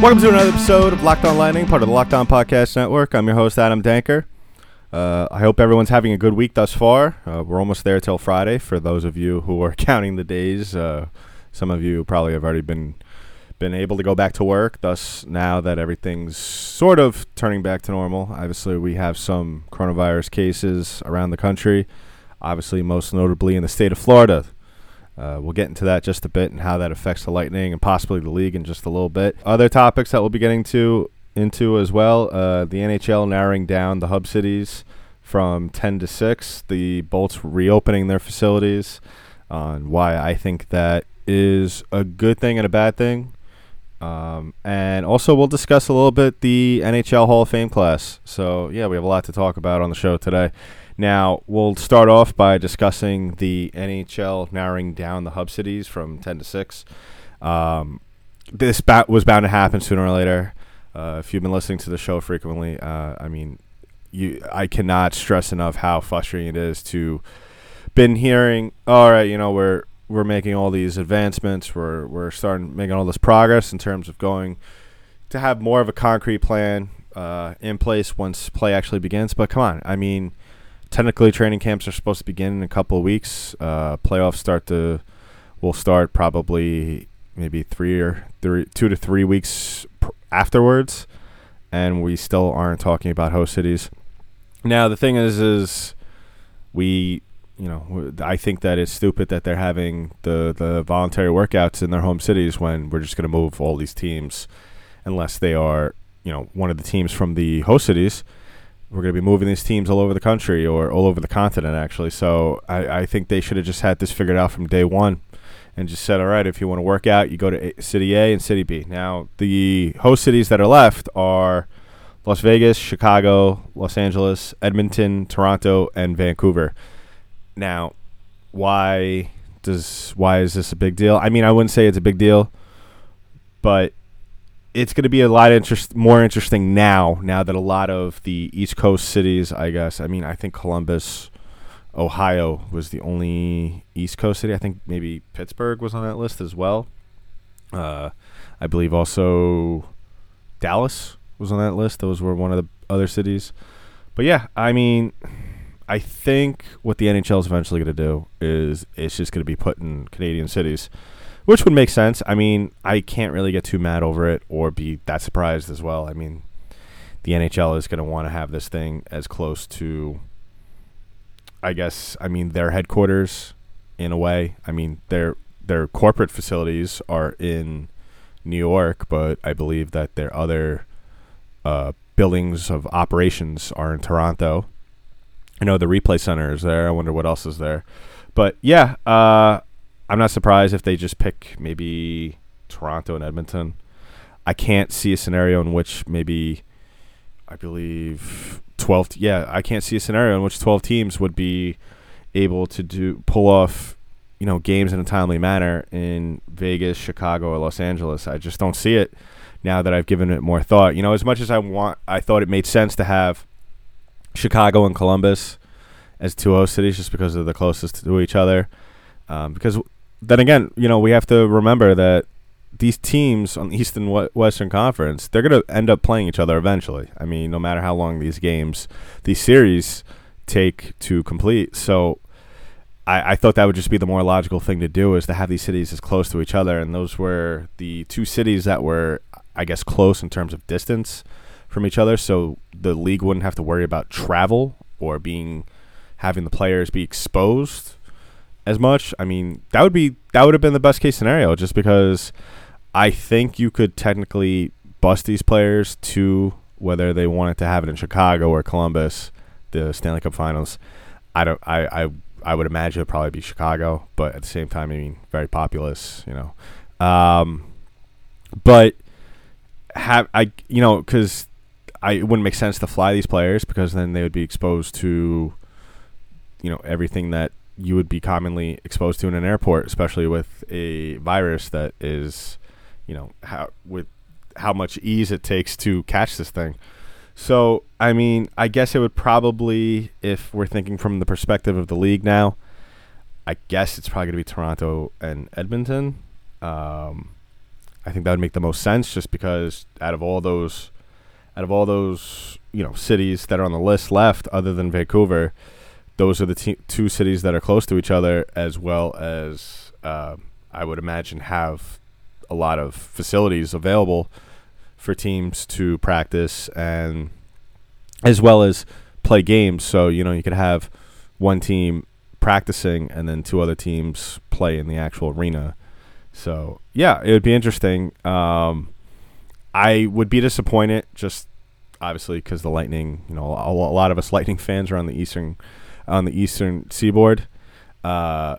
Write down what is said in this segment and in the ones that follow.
Welcome to another episode of Locked On Lightning, part of the Locked On Podcast Network. I'm your host, Adam Danker. Uh, I hope everyone's having a good week thus far. Uh, we're almost there till Friday. For those of you who are counting the days, uh, some of you probably have already been been able to go back to work. Thus, now that everything's sort of turning back to normal, obviously we have some coronavirus cases around the country. Obviously, most notably in the state of Florida. Uh, we'll get into that just a bit and how that affects the Lightning and possibly the league in just a little bit. Other topics that we'll be getting to into as well: uh, the NHL narrowing down the hub cities from 10 to 6. The Bolts reopening their facilities. On why I think that is a good thing and a bad thing. Um, and also, we'll discuss a little bit the NHL Hall of Fame class. So, yeah, we have a lot to talk about on the show today. Now, we'll start off by discussing the NHL narrowing down the hub cities from 10 to 6. Um, this was bound to happen sooner or later. Uh, if you've been listening to the show frequently, uh, I mean, you, I cannot stress enough how frustrating it is to been hearing. All right, you know, we're we're making all these advancements. We're we're starting making all this progress in terms of going to have more of a concrete plan uh, in place once play actually begins. But come on, I mean, technically training camps are supposed to begin in a couple of weeks. Uh, playoffs start to will start probably maybe three or three two to three weeks pr- afterwards, and we still aren't talking about host cities. Now the thing is, is we you know, I think that it's stupid that they're having the, the voluntary workouts in their home cities when we're just going to move all these teams, unless they are, you know, one of the teams from the host cities. We're going to be moving these teams all over the country or all over the continent, actually. So I, I think they should have just had this figured out from day one and just said, all right, if you want to work out, you go to City A and City B. Now, the host cities that are left are Las Vegas, Chicago, Los Angeles, Edmonton, Toronto, and Vancouver. Now, why does why is this a big deal? I mean, I wouldn't say it's a big deal, but it's going to be a lot interest more interesting now. Now that a lot of the East Coast cities, I guess, I mean, I think Columbus, Ohio was the only East Coast city. I think maybe Pittsburgh was on that list as well. Uh, I believe also Dallas was on that list. Those were one of the other cities. But yeah, I mean, I think what the NHL is eventually going to do is it's just going to be put in Canadian cities, which would make sense. I mean, I can't really get too mad over it or be that surprised as well. I mean, the NHL is going to want to have this thing as close to, I guess, I mean, their headquarters in a way. I mean, their their corporate facilities are in New York, but I believe that their other uh, buildings of operations are in Toronto. I know the replay center is there. I wonder what else is there. But yeah, uh, I'm not surprised if they just pick maybe Toronto and Edmonton. I can't see a scenario in which maybe I believe 12 yeah, I can't see a scenario in which 12 teams would be able to do pull off, you know, games in a timely manner in Vegas, Chicago, or Los Angeles. I just don't see it now that I've given it more thought. You know, as much as I want I thought it made sense to have Chicago and Columbus as two host cities just because they're the closest to each other. Um, because then again, you know, we have to remember that these teams on the East and Western Conference, they're going to end up playing each other eventually. I mean, no matter how long these games, these series take to complete. So I, I thought that would just be the more logical thing to do is to have these cities as close to each other. And those were the two cities that were, I guess, close in terms of distance from each other. So the league wouldn't have to worry about travel or being having the players be exposed as much. I mean, that would be that would have been the best case scenario just because I think you could technically bust these players to whether they wanted to have it in Chicago or Columbus, the Stanley Cup Finals. I don't. I I I would imagine it'd probably be Chicago, but at the same time, I mean, very populous. You know, Um, but have I you know because I it wouldn't make sense to fly these players because then they would be exposed to you know everything that you would be commonly exposed to in an airport, especially with a virus that is you know how with how much ease it takes to catch this thing. So, I mean, I guess it would probably, if we're thinking from the perspective of the league now, I guess it's probably going to be Toronto and Edmonton. Um, I think that would make the most sense, just because out of all those, out of all those, you know, cities that are on the list left, other than Vancouver, those are the two cities that are close to each other, as well as uh, I would imagine have a lot of facilities available for teams to practice and as well as play games. So you know you could have one team practicing and then two other teams play in the actual arena. So yeah, it would be interesting. Um, I would be disappointed, just obviously because the Lightning. You know, a lot of us Lightning fans are on the eastern on the eastern seaboard. Uh,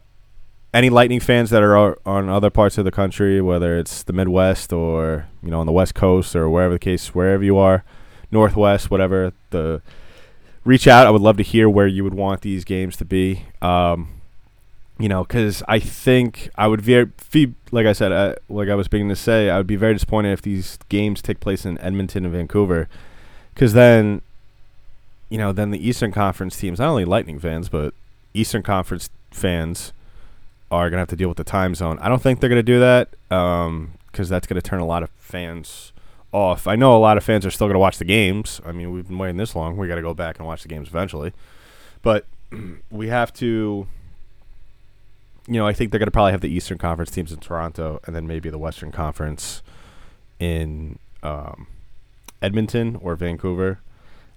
any Lightning fans that are on other parts of the country, whether it's the Midwest or you know on the West Coast or wherever the case, wherever you are, Northwest, whatever the reach out. I would love to hear where you would want these games to be. Um, you know, because I think I would very, like I said, uh, like I was beginning to say, I would be very disappointed if these games take place in Edmonton and Vancouver, because then, you know, then the Eastern Conference teams, not only Lightning fans, but Eastern Conference fans are going to have to deal with the time zone. I don't think they're going to do that because um, that's going to turn a lot of fans off. I know a lot of fans are still going to watch the games. I mean, we've been waiting this long. We got to go back and watch the games eventually. But we have to, you know, I think they're going to probably have the Eastern Conference teams in Toronto and then maybe the Western Conference in um, Edmonton or Vancouver.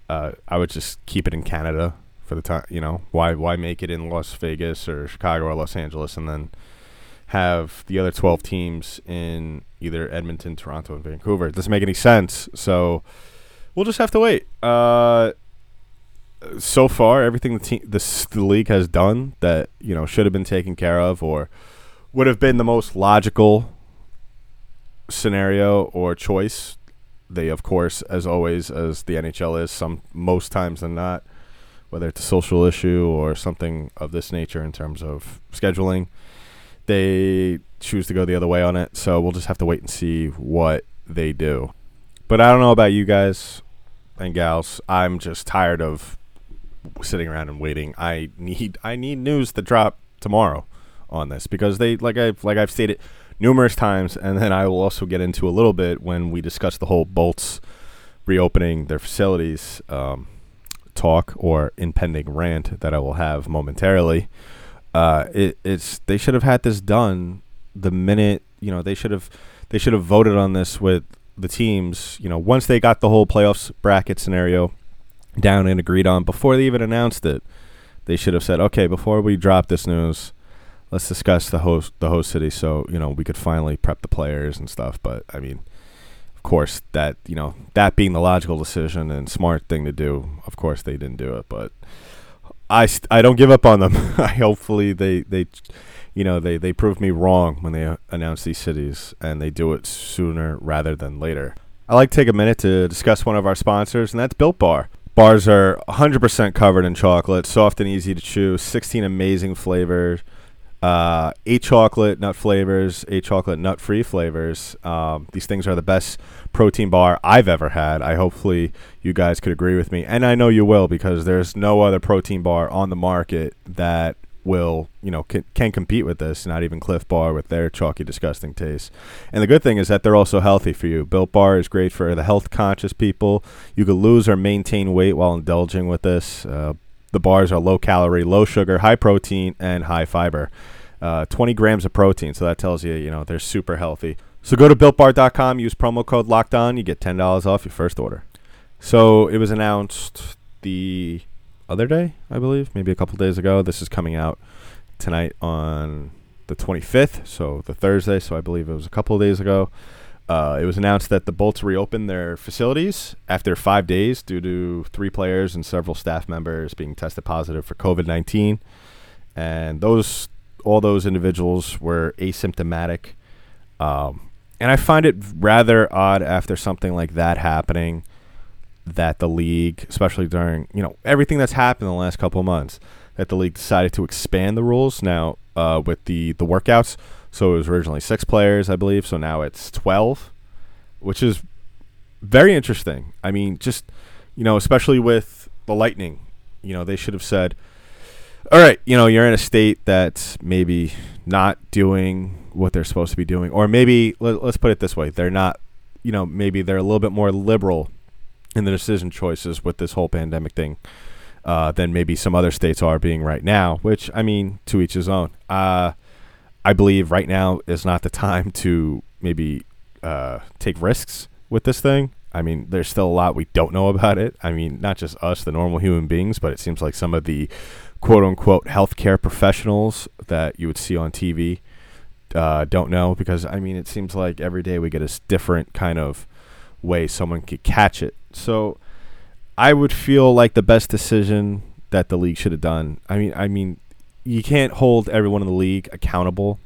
Uh, I would just keep it in Canada for the time. You know, why why make it in Las Vegas or Chicago or Los Angeles and then have the other 12 teams in either Edmonton, Toronto, and Vancouver. It doesn't make any sense. So we'll just have to wait. Uh, so far, everything the, team, the, the league has done that you know should have been taken care of or would have been the most logical scenario or choice. They, of course, as always, as the NHL is, some most times than not, whether it's a social issue or something of this nature in terms of scheduling, they choose to go the other way on it. So we'll just have to wait and see what they do. But I don't know about you guys and gals. I'm just tired of sitting around and waiting. I need I need news to drop tomorrow on this because they like I like I've stated numerous times, and then I will also get into a little bit when we discuss the whole Bolts reopening their facilities um, talk or impending rant that I will have momentarily. Uh, it, it's they should have had this done the minute you know they should have they should have voted on this with the teams. You know, once they got the whole playoffs bracket scenario down and agreed on before they even announced it, they should have said, okay, before we drop this news, let's discuss the host the host city so you know we could finally prep the players and stuff. But I mean, of course, that you know that being the logical decision and smart thing to do, of course they didn't do it, but. I, st- I don't give up on them. I hopefully they they you know they they prove me wrong when they uh, announce these cities and they do it sooner rather than later. I like to take a minute to discuss one of our sponsors and that's Built Bar. Bars are 100% covered in chocolate, soft and easy to chew, 16 amazing flavors. Uh, eight chocolate nut flavors, eight chocolate nut free flavors. Um, these things are the best protein bar I've ever had. I hopefully you guys could agree with me, and I know you will because there's no other protein bar on the market that will you know can, can compete with this. Not even Clif Bar with their chalky, disgusting taste. And the good thing is that they're also healthy for you. Built Bar is great for the health conscious people. You could lose or maintain weight while indulging with this. Uh, the bars are low calorie, low sugar, high protein, and high fiber. Uh, 20 grams of protein, so that tells you, you know, they're super healthy. So go to builtbar.com, use promo code locked on, you get $10 off your first order. So it was announced the other day, I believe, maybe a couple days ago. This is coming out tonight on the 25th, so the Thursday, so I believe it was a couple of days ago. Uh, it was announced that the Bolts reopened their facilities after five days due to three players and several staff members being tested positive for COVID 19. And those all those individuals were asymptomatic Um, and I find it rather odd after something like that happening that the league, especially during you know everything that's happened in the last couple of months, that the league decided to expand the rules now uh, with the the workouts. So it was originally six players, I believe. So now it's twelve, which is very interesting. I mean, just you know, especially with the Lightning, you know, they should have said, "All right, you know, you're in a state that's maybe not doing what they're supposed to be doing, or maybe let, us put it this way: they're not, you know, maybe they're a little bit more liberal in the decision choices with this whole pandemic thing." Uh, than maybe some other states are being right now, which I mean, to each his own. Uh, I believe right now is not the time to maybe uh, take risks with this thing. I mean, there's still a lot we don't know about it. I mean, not just us, the normal human beings, but it seems like some of the quote unquote healthcare professionals that you would see on TV uh, don't know because, I mean, it seems like every day we get a different kind of way someone could catch it. So I would feel like the best decision that the league should have done. I mean, I mean, you can't hold everyone in the league accountable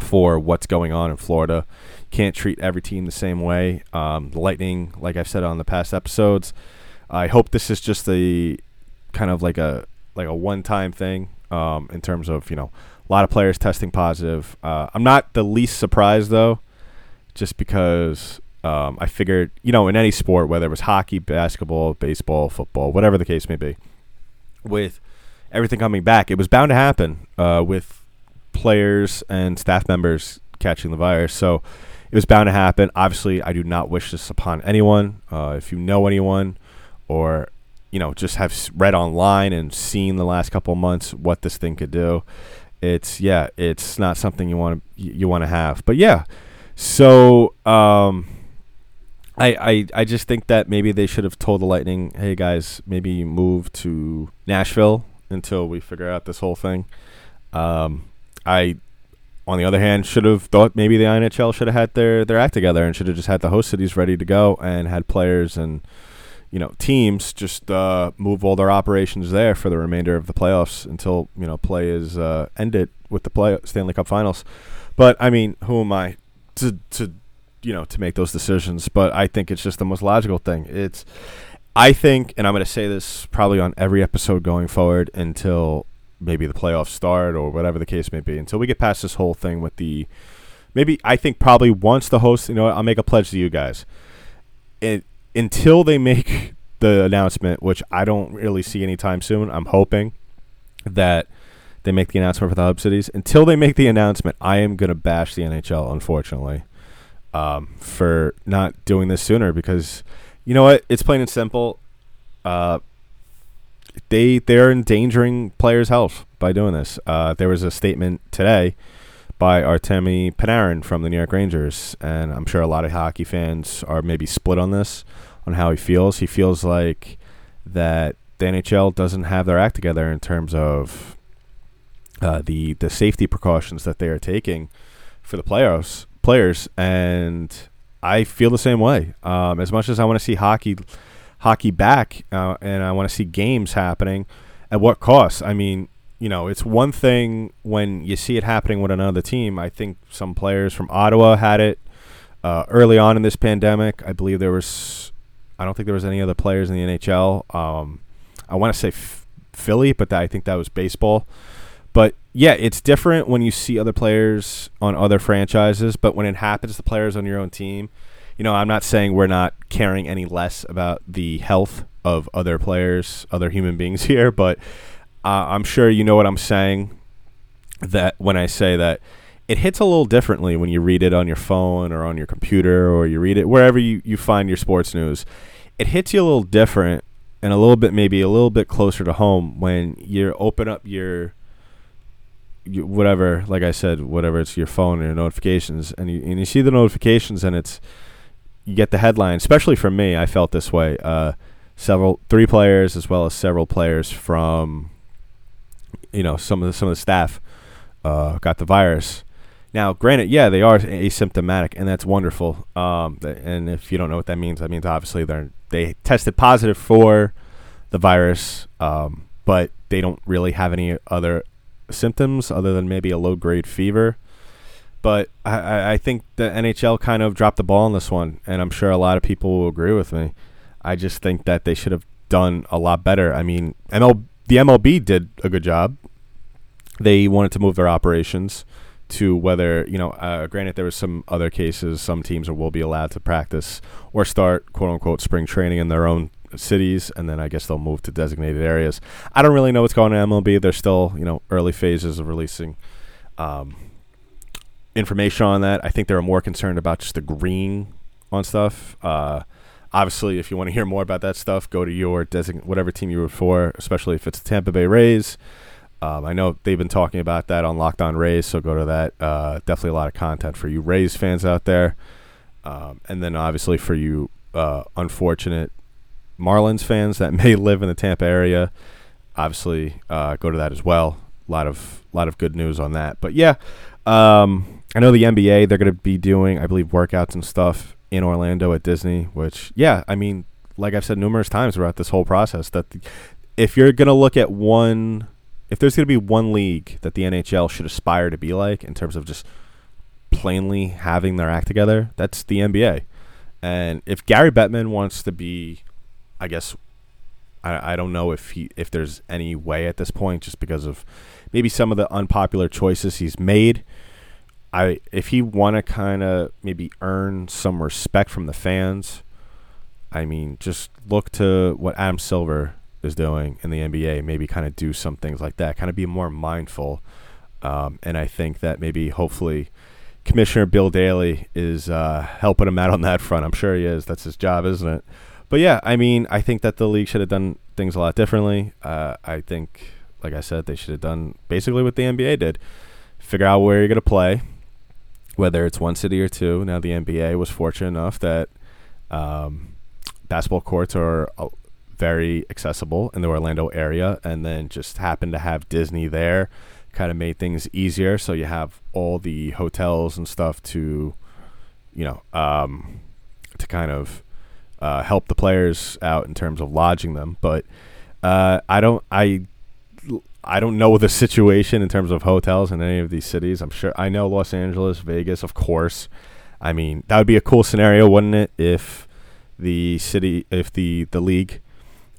for what's going on in Florida. Can't treat every team the same way. Um, the Lightning, like I've said on the past episodes, I hope this is just a kind of like a like a one time thing um, in terms of you know a lot of players testing positive. Uh, I'm not the least surprised though, just because um, I figured you know in any sport, whether it was hockey, basketball, baseball, football, whatever the case may be, with everything coming back, it was bound to happen uh, with players and staff members catching the virus. So it was bound to happen. Obviously, I do not wish this upon anyone. Uh, if you know anyone, or you know, just have read online and seen the last couple months what this thing could do, it's yeah, it's not something you want to you want to have. But yeah, so um, I, I I just think that maybe they should have told the Lightning, hey guys, maybe move to Nashville until we figure out this whole thing. Um, I, on the other hand, should have thought maybe the NHL should have had their, their act together and should have just had the host cities ready to go and had players and you know teams just uh, move all their operations there for the remainder of the playoffs until you know play is uh, ended with the play Stanley Cup Finals. But I mean, who am I to to you know to make those decisions? But I think it's just the most logical thing. It's I think, and I'm going to say this probably on every episode going forward until maybe the playoffs start or whatever the case may be, until we get past this whole thing with the maybe I think probably once the host, you know, I'll make a pledge to you guys. It, until they make the announcement, which I don't really see anytime soon, I'm hoping that they make the announcement for the hub cities. Until they make the announcement, I am going to bash the NHL, unfortunately, um, for not doing this sooner because you know what? It's plain and simple. Uh, they they're endangering players' health by doing this. Uh, there was a statement today by Artemi Panarin from the New York Rangers, and I'm sure a lot of hockey fans are maybe split on this, on how he feels. He feels like that the NHL doesn't have their act together in terms of uh, the the safety precautions that they are taking for the players players, and I feel the same way. Um, as much as I want to see hockey, hockey back, uh, and I want to see games happening, at what cost? I mean, you know, it's one thing when you see it happening with another team. I think some players from Ottawa had it uh, early on in this pandemic. I believe there was, I don't think there was any other players in the NHL. Um, I want to say f- Philly, but that, I think that was baseball. But yeah, it's different when you see other players on other franchises, but when it happens to players on your own team, you know, I'm not saying we're not caring any less about the health of other players, other human beings here, but uh, I'm sure you know what I'm saying. That when I say that it hits a little differently when you read it on your phone or on your computer or you read it wherever you, you find your sports news. It hits you a little different and a little bit, maybe a little bit closer to home when you open up your you, whatever, like I said, whatever it's your phone or your notifications, and you and you see the notifications, and it's you get the headline. Especially for me, I felt this way. Uh, several, three players as well as several players from, you know, some of the some of the staff uh, got the virus. Now, granted, yeah, they are asymptomatic, and that's wonderful. Um, and if you don't know what that means, that means obviously they they tested positive for the virus, um, but they don't really have any other symptoms other than maybe a low grade fever. But I- I, think the NHL kind of dropped the ball on this one, and I'm sure a lot of people will agree with me. I just think that they should have done a lot better. I mean, ML, the MLB did a good job. They wanted to move their operations to whether you know. Uh, granted, there was some other cases. Some teams will be allowed to practice or start quote unquote spring training in their own cities, and then I guess they'll move to designated areas. I don't really know what's going on in MLB. They're still you know early phases of releasing. Um, information on that. I think they're more concerned about just agreeing on stuff. Uh, obviously, if you want to hear more about that stuff, go to your design whatever team you were for, especially if it's the Tampa Bay Rays. Um, I know they've been talking about that on Locked On Rays, so go to that. Uh, definitely a lot of content for you Rays fans out there, um, and then obviously for you uh, unfortunate Marlins fans that may live in the Tampa area. Obviously, uh, go to that as well. A lot of lot of good news on that. But yeah, um, I know the NBA. They're going to be doing, I believe, workouts and stuff in Orlando at Disney. Which, yeah, I mean, like I've said numerous times throughout this whole process, that the, if you're going to look at one, if there's going to be one league that the NHL should aspire to be like in terms of just plainly having their act together, that's the NBA. And if Gary Bettman wants to be, I guess, I, I don't know if he if there's any way at this point, just because of maybe some of the unpopular choices he's made. I if he want to kind of maybe earn some respect from the fans, I mean, just look to what Adam Silver is doing in the NBA. Maybe kind of do some things like that. Kind of be more mindful. Um, and I think that maybe hopefully Commissioner Bill Daly is uh, helping him out on that front. I'm sure he is. That's his job, isn't it? But yeah, I mean, I think that the league should have done things a lot differently. Uh, I think, like I said, they should have done basically what the NBA did: figure out where you're going to play, whether it's one city or two. Now the NBA was fortunate enough that um, basketball courts are uh, very accessible in the Orlando area, and then just happened to have Disney there, kind of made things easier. So you have all the hotels and stuff to, you know, um, to kind of uh, help the players out in terms of lodging them. But uh, I don't, I, I don't know the situation in terms of hotels in any of these cities. I'm sure I know Los Angeles, Vegas, of course. I mean, that would be a cool scenario, wouldn't it? If the city, if the the league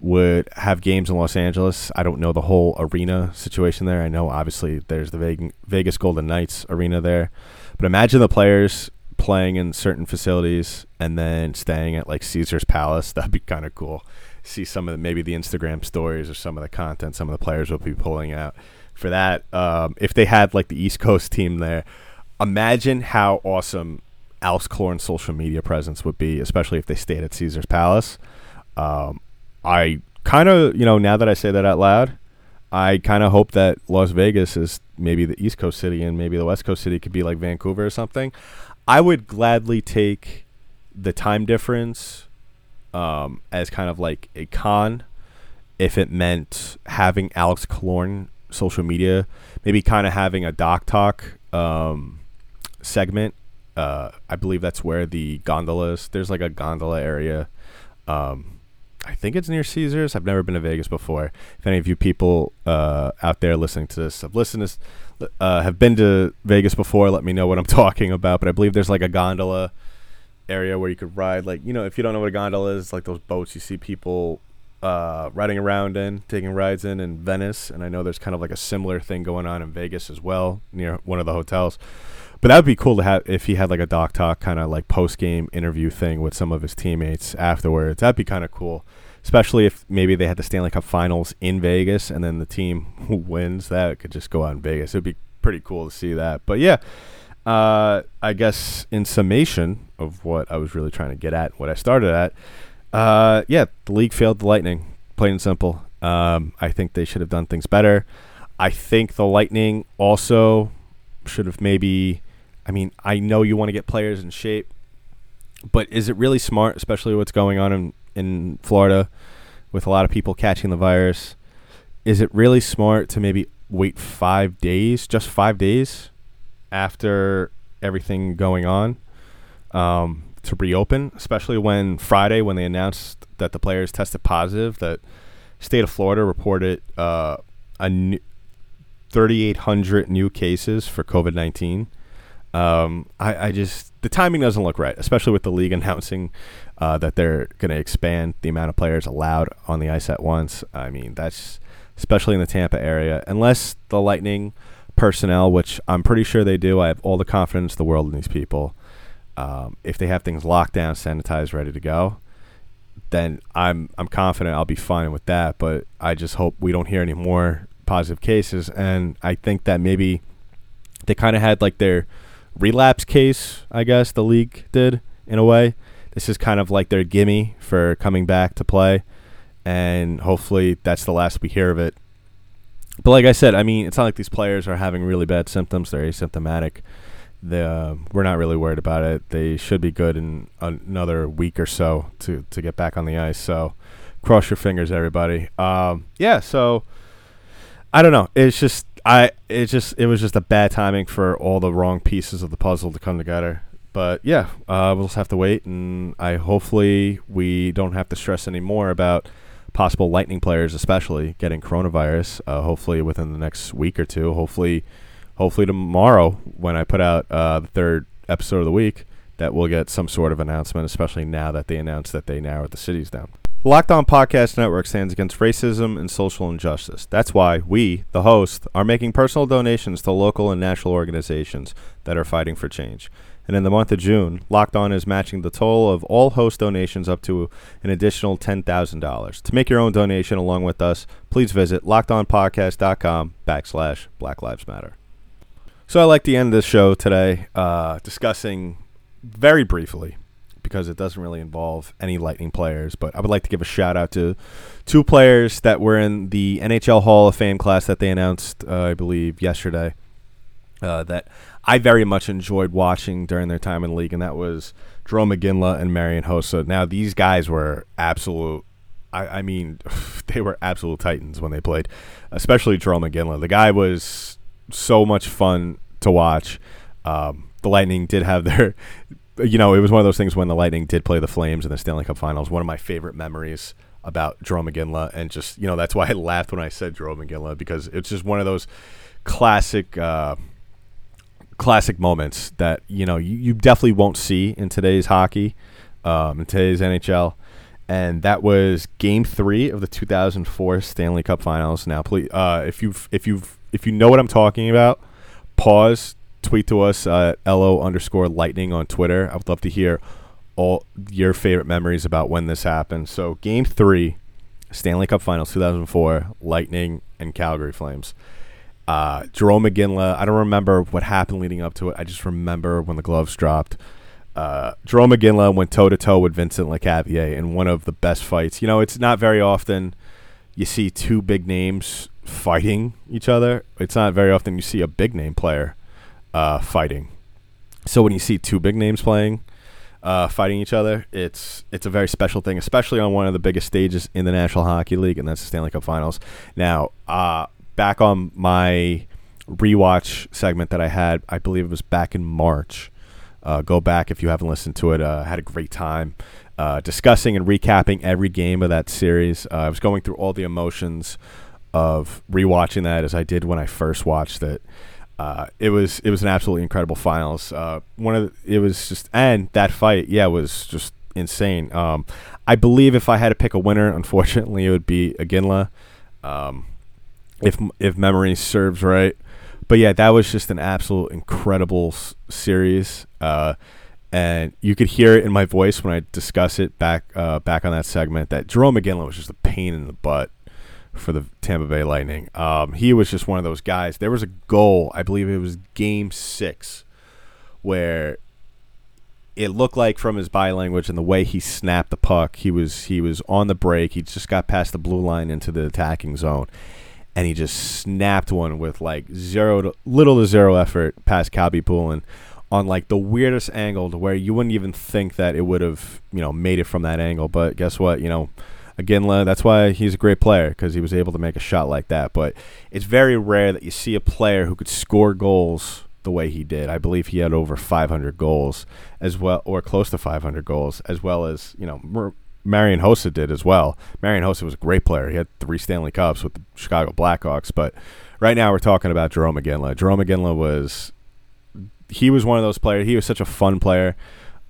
would have games in Los Angeles. I don't know the whole arena situation there. I know obviously there's the Vegas Golden Knights arena there, but imagine the players playing in certain facilities and then staying at like Caesar's Palace. That'd be kind of cool. See some of the, maybe the Instagram stories or some of the content some of the players will be pulling out for that. Um, if they had like the East Coast team there, imagine how awesome Alex Killorn's social media presence would be, especially if they stayed at Caesar's Palace. Um, I kind of, you know, now that I say that out loud, I kind of hope that Las Vegas is maybe the East Coast city and maybe the West Coast city could be like Vancouver or something. I would gladly take the time difference um, as kind of like a con if it meant having Alex Killorn social media, maybe kind of having a doc talk um, segment. Uh, I believe that's where the gondolas. There's like a gondola area. Um, I think it's near Caesars. I've never been to Vegas before. If any of you people uh, out there listening to this have listened to this, uh, have been to Vegas before, let me know what I'm talking about. But I believe there's like a gondola area where you could ride. Like you know, if you don't know what a gondola is, like those boats you see people uh, riding around in, taking rides in in Venice. And I know there's kind of like a similar thing going on in Vegas as well, near one of the hotels. But that would be cool to have if he had like a doc talk kind of like post game interview thing with some of his teammates afterwards. That'd be kind of cool, especially if maybe they had the Stanley Cup Finals in Vegas and then the team who wins that could just go out in Vegas. It'd be pretty cool to see that. But yeah, uh, I guess in summation of what I was really trying to get at, what I started at, uh, yeah, the league failed the Lightning, plain and simple. Um, I think they should have done things better. I think the Lightning also should have maybe I mean, I know you want to get players in shape, but is it really smart, especially what's going on in, in Florida with a lot of people catching the virus? Is it really smart to maybe wait five days, just five days after everything going on um, to reopen, especially when Friday, when they announced that the players tested positive, that state of Florida reported uh, a 3,800 new cases for COVID 19 Um, I, I just the timing doesn't look right, especially with the league announcing uh, that they're going to expand the amount of players allowed on the ice at once. I mean, that's especially in the Tampa area, unless the Lightning personnel, which I'm pretty sure they do. I have all the confidence in the world in these people. Um, if they have things locked down, sanitized, ready to go, then I'm I'm confident I'll be fine with that. But I just hope we don't hear any more positive cases. And I think that maybe they kind of had like their relapse case, I guess the league did in a way. This is kind of like their gimme for coming back to play, and hopefully that's the last we hear of it. But like I said, I mean, it's not like these players are having really bad symptoms; they're asymptomatic. Uh, we're not really worried about it. They should be good in another week or so to to get back on the ice. So, cross your fingers, everybody. Um, yeah. So, I don't know. It's just I. It just it was just a bad timing for all the wrong pieces of the puzzle to come together. But yeah, uh, we'll just have to wait, and I hopefully we don't have to stress anymore about possible Lightning players, especially getting coronavirus. Uh, hopefully within the next week or two. Hopefully, hopefully tomorrow when I put out uh, the third episode of the week, that we'll get some sort of announcement. Especially now that they announced that they narrowed the cities down. Locked On Podcast Network stands against racism and social injustice. That's why we, the host, are making personal donations to local and national organizations that are fighting for change. And in the month of June, Locked On is matching the total of all host donations up to an additional $10,000. To make your own donation along with us, please visit lockedonpodcast.com backslash Black Lives Matter. So I like to end this show today uh, discussing very briefly, because it doesn't really involve any Lightning players, but I would like to give a shout out to two players that were in the NHL Hall of Fame class that they announced, uh, I believe, yesterday. Uh, that I very much enjoyed watching during their time in the league, and that was Jarome Iginla and Marian Hossa. Now, these guys were absolute. I, I mean, they were absolute titans when they played, especially Jarome Iginla. The guy was so much fun to watch. Um, the Lightning did have their, you know, it was one of those things when the Lightning did play the Flames in the Stanley Cup Finals. One of my favorite memories about Jarome Iginla, and just you know, that's why I laughed when I said Jarome Iginla because it's just one of those classic. Uh, classic moments that you know you, you definitely won't see in today's hockey, um, in today's NHL, and that was Game Three of the 2004 Stanley Cup Finals. Now, please, uh, if you if you if you know what I'm talking about, pause, tweet to us uh, at lo underscore lightning on Twitter. I would love to hear all your favorite memories about when this happened. So, Game Three, Stanley Cup Finals 2004, Lightning and Calgary Flames. Uh, Jarome Iginla, I don't remember what happened leading up to it. I just remember when the gloves dropped. Uh, Jarome Iginla went toe to toe with Vincent Lecavalier in one of the best fights. You know, it's not very often you see two big names fighting each other. It's not very often you see a big name player uh, fighting. So when you see two big names playing, uh, fighting each other, it's it's a very special thing, especially on one of the biggest stages in the National Hockey League, and that's the Stanley Cup Finals. Now, uh, back on my rewatch segment that I had, I believe it was back in March. Uh, go back if you haven't listened to it. Uh, had a great time uh, discussing and recapping every game of that series. Uh, I was going through all the emotions of rewatching that as I did when I first watched it. Uh, it was it was an absolutely incredible finals. Uh, one of the, it was just and that fight, yeah, was just insane. Um, I believe if I had to pick a winner, unfortunately, it would be Iginla, Um, if if memory serves right. But yeah, that was just an absolute incredible s- series, uh, and you could hear it in my voice when I discuss it back uh, back on that segment. That Jarome Iginla was just a pain in the butt for the Tampa Bay Lightning. Um, he was just one of those guys. There was a goal, I believe it was Game Six, where it looked like from his body language and the way he snapped the puck, he was he was on the break. He just got past the blue line into the attacking zone and he just snapped one with like zero to little to zero effort past Khabibulin on like the weirdest angle to where you wouldn't even think that it would have you know made it from that angle. But guess what? You know, again, that's why he's a great player because he was able to make a shot like that. But it's very rare that you see a player who could score goals the way he did. I believe he had over 500 goals as well, or close to 500 goals, as well as you know Marian Hossa did as well. Marian Hossa was a great player. He had three Stanley Cups with the Chicago Blackhawks. But right now we're talking about Jarome Iginla. Jarome Iginla was he was one of those players. He was such a fun player.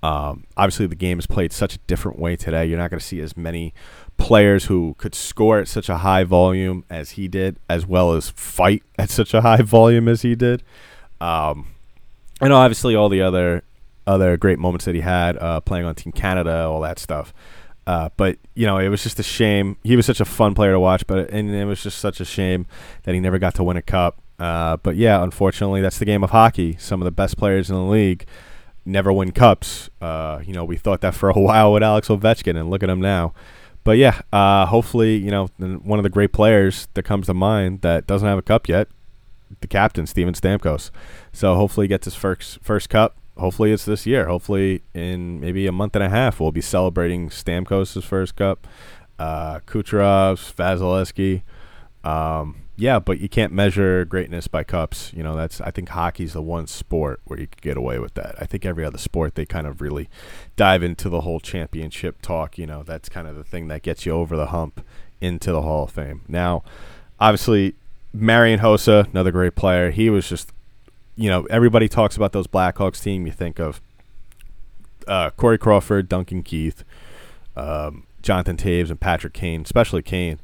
Um, obviously, the game is played such a different way today. You're not going to see as many players who could score at such a high volume as he did, as well as fight at such a high volume as he did. Um, and obviously, all the other other great moments that he had uh, playing on Team Canada, all that stuff. Uh, but you know, it was just a shame. He was such a fun player to watch, but and it was just such a shame that he never got to win a cup. Uh, but yeah, unfortunately, that's the game of hockey. Some of the best players in the league never win cups. Uh, you know, we thought that for a while with Alex Ovechkin, and look at him now. But yeah, uh, hopefully, you know, one of the great players that comes to mind that doesn't have a cup yet, the captain Steven Stamkos. So hopefully, he gets his first first cup. Hopefully, it's this year. Hopefully, in maybe a month and a half, we'll be celebrating Stamkos' first cup. Uh, Kucherov's, Vasilevskiy. Um, yeah, but you can't measure greatness by cups. You know, that's I think hockey's the one sport where you could get away with that. I think every other sport they kind of really dive into the whole championship talk. You know, that's kind of the thing that gets you over the hump into the Hall of Fame. Now, obviously, Marian Hossa, another great player. He was just, you know, everybody talks about those Blackhawks team. You think of uh, Corey Crawford, Duncan Keith, um, Jonathan Toews, and Patrick Kane, especially Kane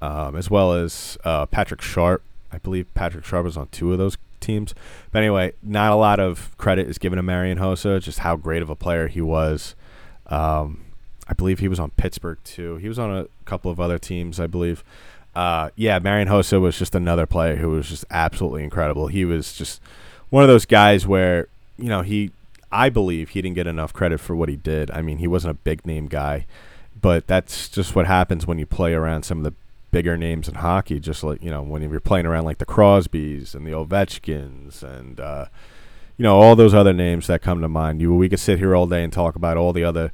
um, as well as uh, Patrick Sharp. I believe Patrick Sharp was on two of those teams. But anyway, not a lot of credit is given to Marian Hossa, just how great of a player he was. Um, I believe he was on Pittsburgh too. He was on a couple of other teams, I believe. Uh, yeah, Marian Hossa was just another player who was just absolutely incredible. He was just one of those guys where you know he, I believe he didn't get enough credit for what he did. I mean, he wasn't a big name guy, but that's just what happens when you play around some of the bigger names in hockey, just like you know when you're playing around like the Crosbys and the Ovechkins and uh, you know all those other names that come to mind. You we could sit here all day and talk about all the other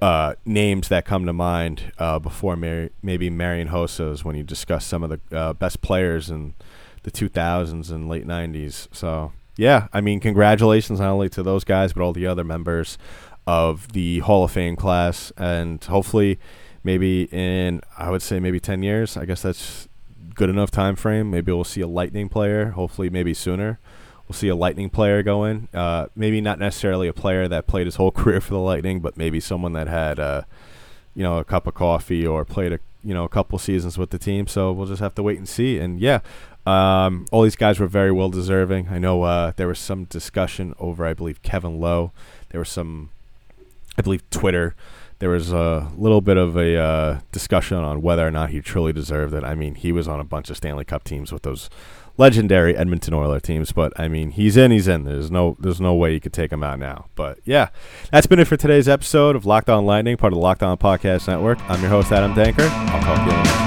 uh, names that come to mind uh, before maybe Marian Hossa's when you discuss some of the uh, best players in the 2000s and late 90s. So yeah, I mean congratulations not only to those guys but all the other members of the Hall of Fame class, and hopefully maybe in I would say maybe 10 years. I guess that's good enough time frame. Maybe we'll see a Lightning player. Hopefully, maybe sooner. We'll see a Lightning player go in. Uh, maybe not necessarily a player that played his whole career for the Lightning, but maybe someone that had, uh, you know, a cup of coffee or played a you know a couple seasons with the team. So we'll just have to wait and see. And yeah, um, all these guys were very well deserving. I know uh, there was some discussion over, I believe, Kevin Lowe. There was some, I believe, Twitter there was a little bit of a uh, discussion on whether or not he truly deserved it. I mean, he was on a bunch of Stanley Cup teams with those legendary Edmonton Oilers teams, but I mean, he's in, he's in. There's no, there's no way you could take him out now. But yeah, that's been it for today's episode of Locked On Lightning, part of the Locked On Podcast Network. I'm your host Adam Danker. I'll talk to you.